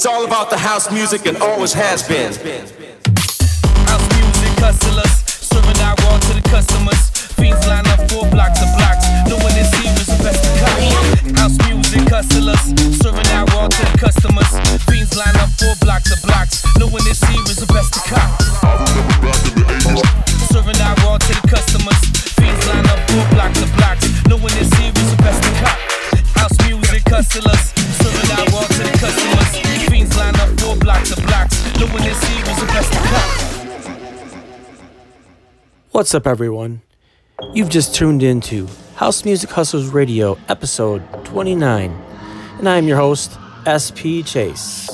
It's all about the house music and always has been. House music hustlers, serving out raw to the customers. Fiends line up four blocks of blocks, knowing this here is the best to cut. House music hustlers, serving out raw to the customers. Fiends line up four blocks of blocks, knowing this here is the best to cut. What's up, everyone? You've just tuned into House Music Hustlers Radio, episode 29, and I am your host, SP Chase.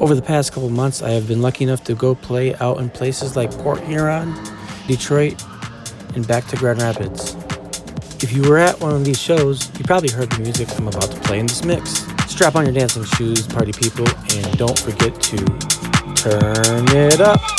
Over the past couple months, I have been lucky enough to go play out in places like Port Huron, Detroit, and back to Grand Rapids. If you were at one of these shows, you probably heard the music I'm about to play in this mix. Strap on your dancing shoes, party people, and don't forget to turn it up.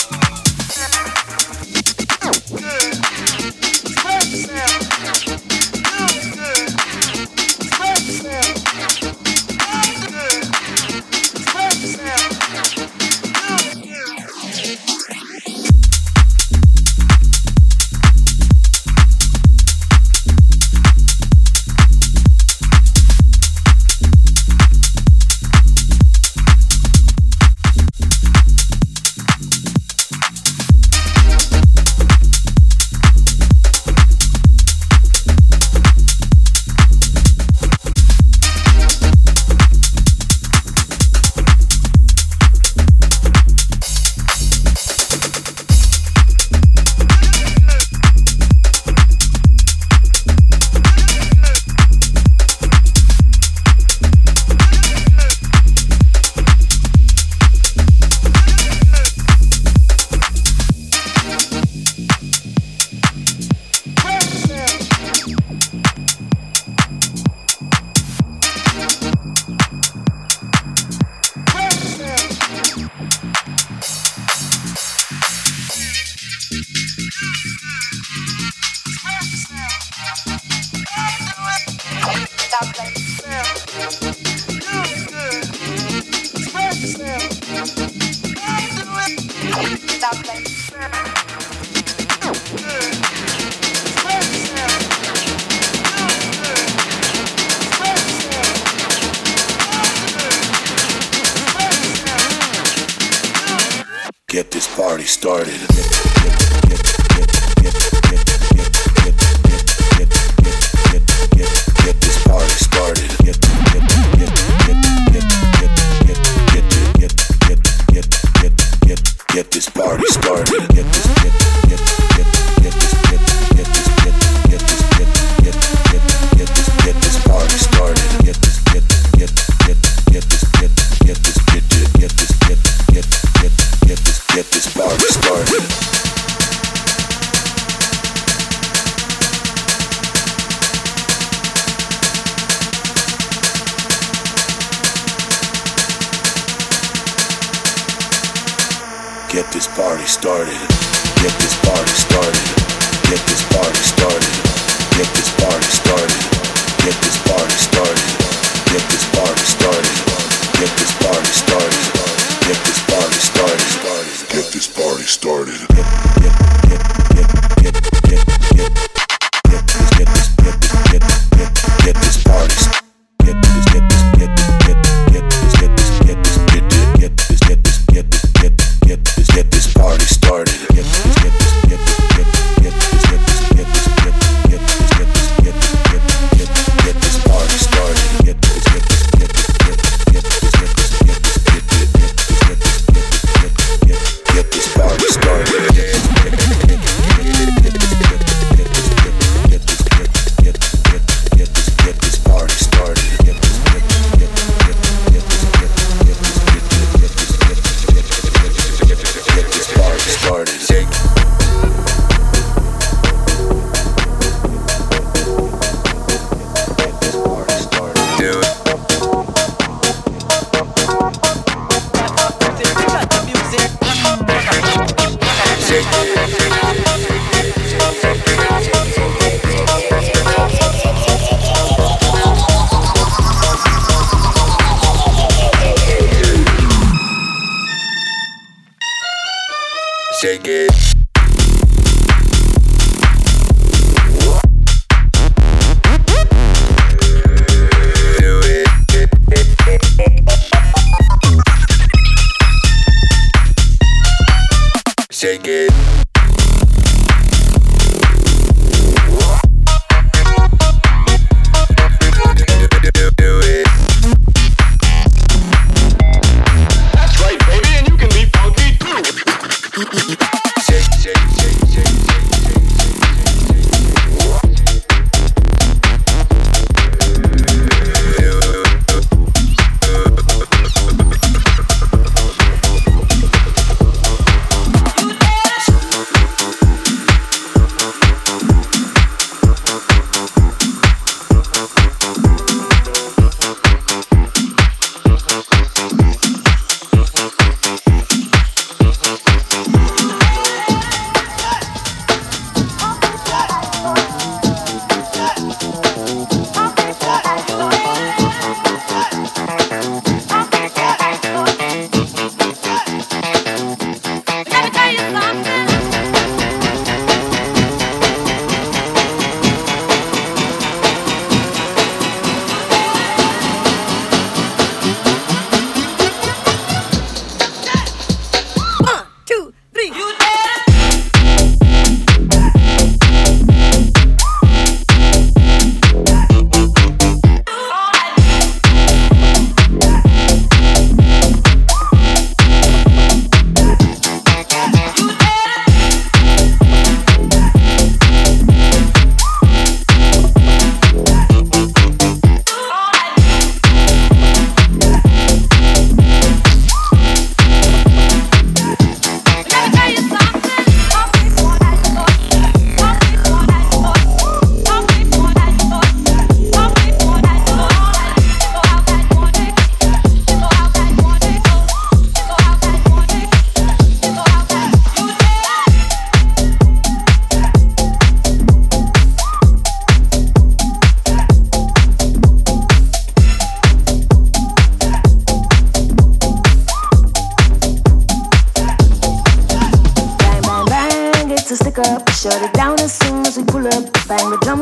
Party started.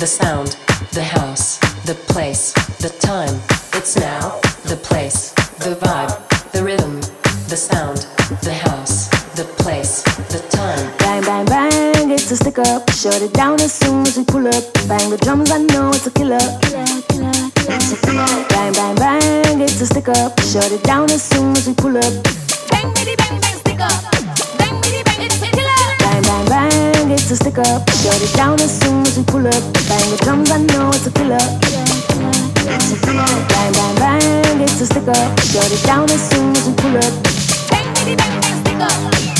The sound, the house, the place, the time. It's now, the place, the vibe, the rhythm, the sound, the house, the place, the time. Bang, bang, bang, it's a stick up. Shut it down as soon as we pull up. Bang the drums, I know it's a killer. killer. It's a killer. Bang, bang, bang, it's a stick up. Shut it down as soon as we pull up. Bang, baby, bang, bang, stick up to stick up. Shut it down as soon as we pull up. Bang the drums, I know it's a killer. It's a killer. Bang, bang, bang, it's a stick up. Shut it down as soon as we pull up. Bang, bang, bang, bang, stick up.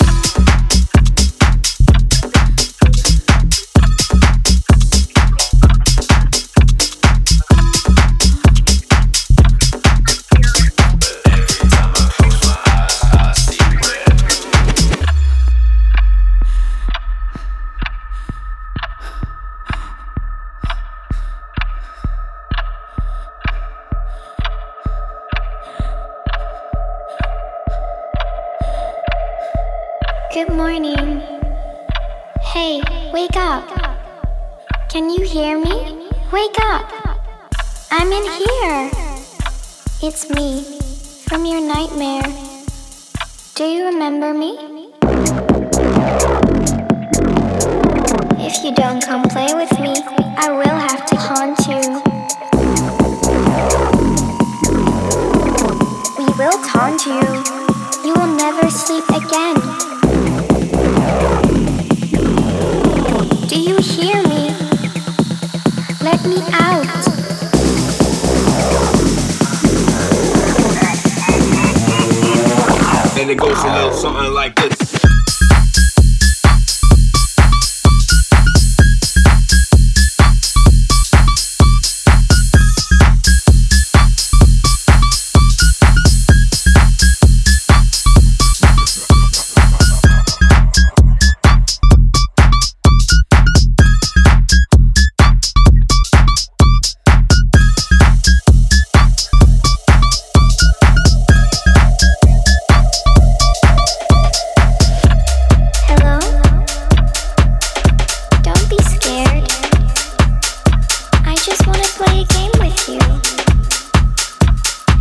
just want to play a game with you.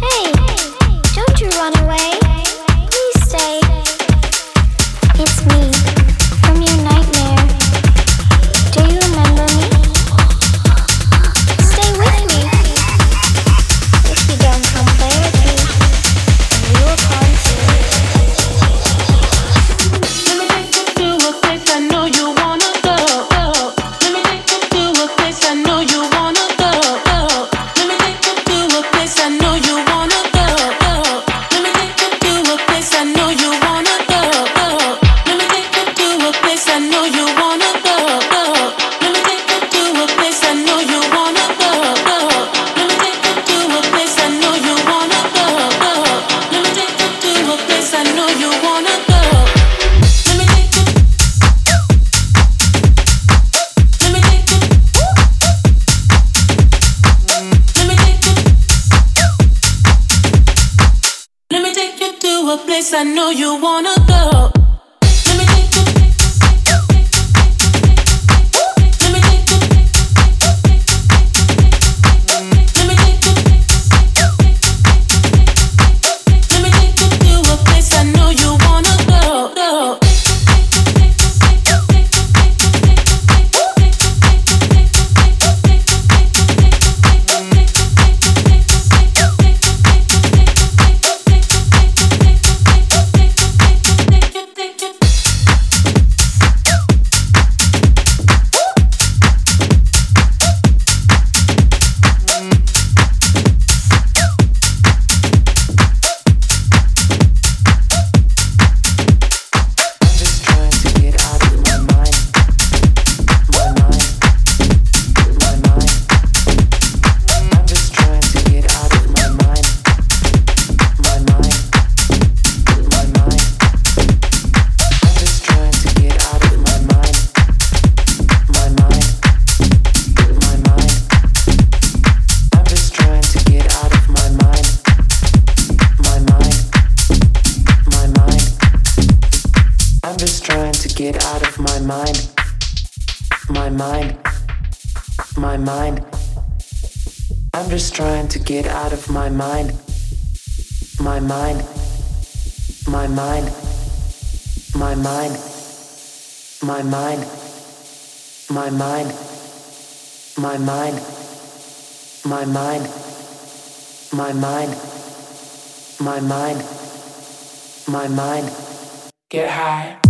Hey, don't you run away. Please stay. my mind, my mind, my mind, my mind, my mind, my mind, my mind. Get high.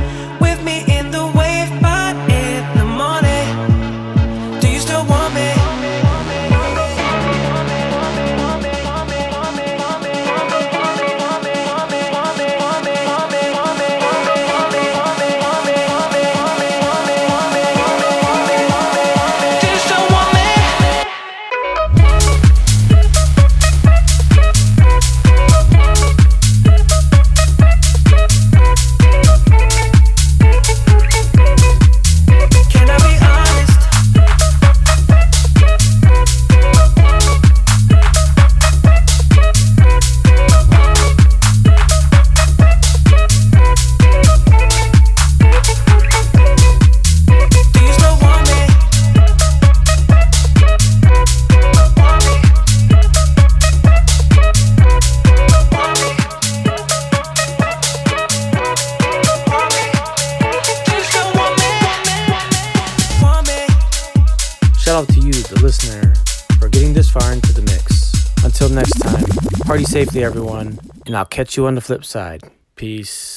safely, everyone, and I'll catch you on the flip side. Peace.